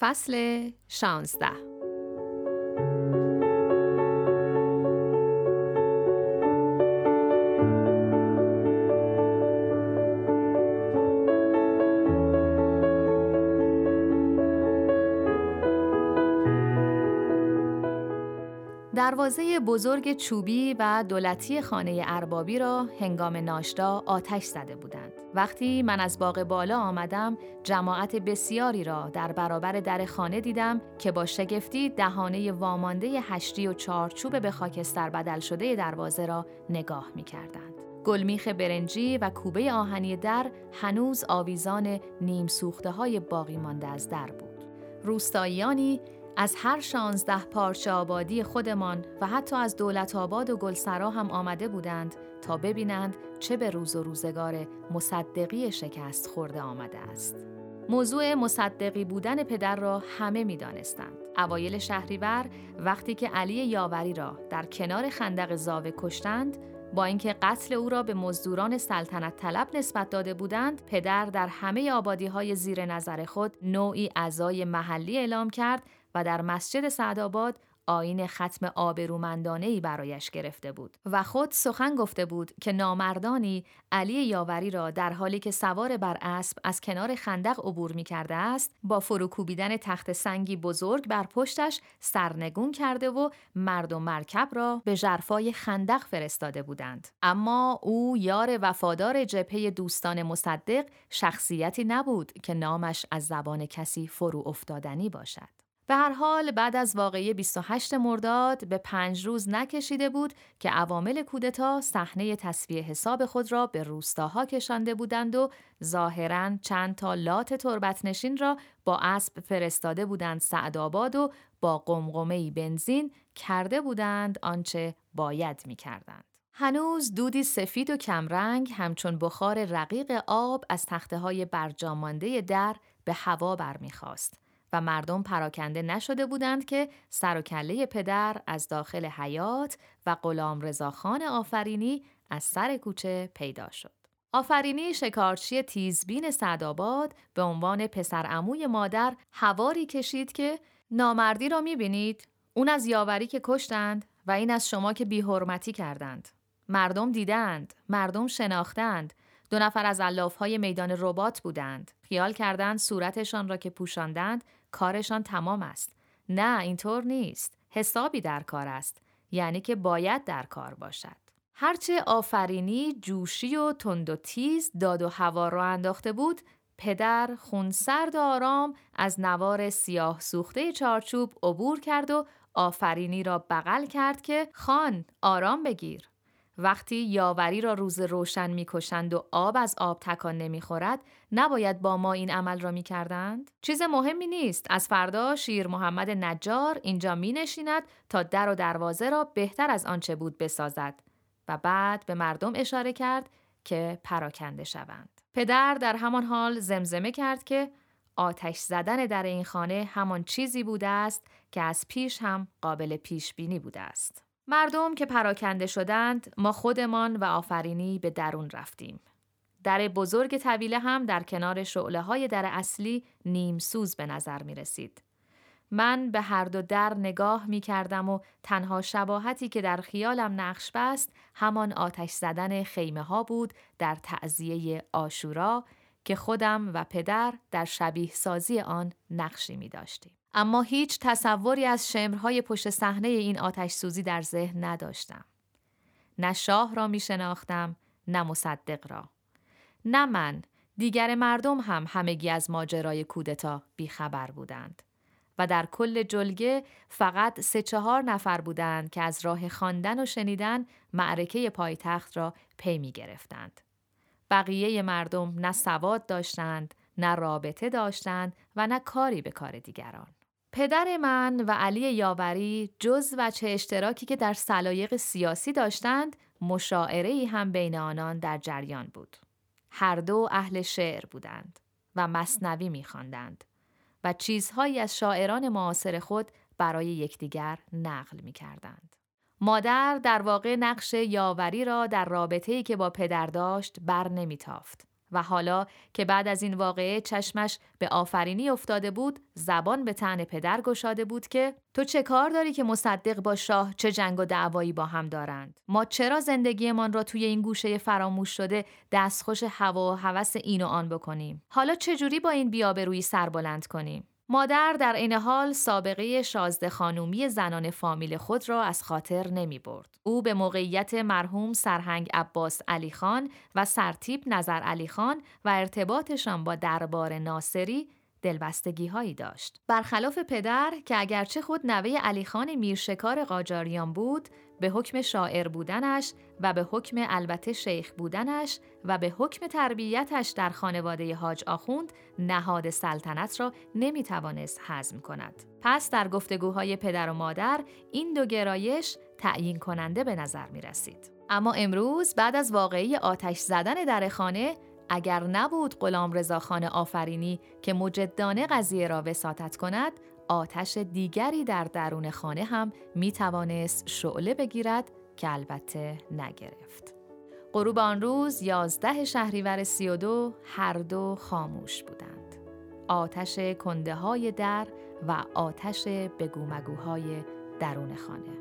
فصل شانزده. دروازه بزرگ چوبی و دولتی خانه اربابی را هنگام ناشتا آتش زده بودند. وقتی من از باغ بالا آمدم، جماعت بسیاری را در برابر در خانه دیدم که با شگفتی دهانه وامانده هشتی و چارچوب به خاکستر بدل شده دروازه را نگاه می کردند. گلمیخ برنجی و کوبه آهنی در هنوز آویزان نیم سوخته های باقی مانده از در بود. روستاییانی از هر شانزده پارچه آبادی خودمان و حتی از دولت آباد و گلسرا هم آمده بودند تا ببینند چه به روز و روزگار مصدقی شکست خورده آمده است. موضوع مصدقی بودن پدر را همه می دانستند. اوایل شهریور وقتی که علی یاوری را در کنار خندق زاوه کشتند با اینکه قتل او را به مزدوران سلطنت طلب نسبت داده بودند، پدر در همه آبادی های زیر نظر خود نوعی اعضای محلی اعلام کرد و در مسجد سعدآباد آین ختم آبرومندانه ای برایش گرفته بود و خود سخن گفته بود که نامردانی علی یاوری را در حالی که سوار بر اسب از کنار خندق عبور می کرده است با فروکوبیدن تخت سنگی بزرگ بر پشتش سرنگون کرده و مرد و مرکب را به جرفای خندق فرستاده بودند. اما او یار وفادار جبهه دوستان مصدق شخصیتی نبود که نامش از زبان کسی فرو افتادنی باشد. به هر حال بعد از واقعه 28 مرداد به پنج روز نکشیده بود که عوامل کودتا صحنه تصفیه حساب خود را به روستاها کشانده بودند و ظاهرا چند تا لات تربت نشین را با اسب فرستاده بودند سعدآباد و با قمقمه بنزین کرده بودند آنچه باید می کردند. هنوز دودی سفید و کمرنگ همچون بخار رقیق آب از تخته های برجامانده در به هوا برمیخواست. و مردم پراکنده نشده بودند که سر و کله پدر از داخل حیات و غلام رضاخان آفرینی از سر کوچه پیدا شد. آفرینی شکارچی تیزبین سعدآباد به عنوان پسر عموی مادر هواری کشید که نامردی را می‌بینید اون از یاوری که کشتند و این از شما که بیحرمتی کردند. مردم دیدند، مردم شناختند، دو نفر از های میدان ربات بودند. خیال کردند صورتشان را که پوشاندند کارشان تمام است. نه اینطور نیست. حسابی در کار است. یعنی که باید در کار باشد. هرچه آفرینی جوشی و تند و تیز داد و هوا را انداخته بود پدر خونسرد و آرام از نوار سیاه سوخته چارچوب عبور کرد و آفرینی را بغل کرد که خان آرام بگیر وقتی یاوری را روز روشن می‌کشند و آب از آب تکان نمی‌خورد نباید با ما این عمل را می‌کردند؟ چیز مهمی نیست. از فردا شیر محمد نجار اینجا می نشیند تا در و دروازه را بهتر از آنچه بود بسازد. و بعد به مردم اشاره کرد که پراکنده شوند. پدر در همان حال زمزمه کرد که آتش زدن در این خانه همان چیزی بوده است که از پیش هم قابل پیش بینی بوده است. مردم که پراکنده شدند ما خودمان و آفرینی به درون رفتیم. در بزرگ طویله هم در کنار شعله های در اصلی نیم سوز به نظر می رسید. من به هر دو در نگاه می کردم و تنها شباهتی که در خیالم نقش بست همان آتش زدن خیمه ها بود در تعذیه آشورا که خودم و پدر در شبیه سازی آن نقشی می داشتیم. اما هیچ تصوری از شمرهای پشت صحنه این آتش سوزی در ذهن نداشتم. نه شاه را می شناختم، نه مصدق را. نه من، دیگر مردم هم همگی از ماجرای کودتا بیخبر بودند. و در کل جلگه فقط سه چهار نفر بودند که از راه خواندن و شنیدن معرکه پایتخت را پی می گرفتند. بقیه مردم نه سواد داشتند، نه رابطه داشتند و نه کاری به کار دیگران. پدر من و علی یاوری جز و چه اشتراکی که در سلایق سیاسی داشتند مشاعره ای هم بین آنان در جریان بود. هر دو اهل شعر بودند و مصنوی میخواندند و چیزهایی از شاعران معاصر خود برای یکدیگر نقل می کردند. مادر در واقع نقش یاوری را در رابطه‌ای که با پدر داشت بر نمیتافت و حالا که بعد از این واقعه چشمش به آفرینی افتاده بود زبان به تن پدر گشاده بود که تو چه کار داری که مصدق با شاه چه جنگ و دعوایی با هم دارند؟ ما چرا زندگیمان را توی این گوشه فراموش شده دستخوش هوا و هوس این و آن بکنیم؟ حالا چجوری با این بیابرویی سربلند کنیم؟ مادر در این حال سابقه شازده خانومی زنان فامیل خود را از خاطر نمی برد. او به موقعیت مرحوم سرهنگ عباس علی خان و سرتیب نظر علی خان و ارتباطشان با دربار ناصری دلبستگی هایی داشت. برخلاف پدر که اگرچه خود نوه علی خان میرشکار قاجاریان بود، به حکم شاعر بودنش و به حکم البته شیخ بودنش و به حکم تربیتش در خانواده حاج آخوند نهاد سلطنت را نمی توانست حزم کند. پس در گفتگوهای پدر و مادر این دو گرایش تعیین کننده به نظر می رسید. اما امروز بعد از واقعی آتش زدن در خانه اگر نبود غلام رضاخان آفرینی که مجدانه قضیه را وساطت کند آتش دیگری در درون خانه هم می توانست شعله بگیرد که البته نگرفت. غروب آن روز یازده شهریور سی و دو هر دو خاموش بودند. آتش کنده های در و آتش بگومگوهای درون خانه.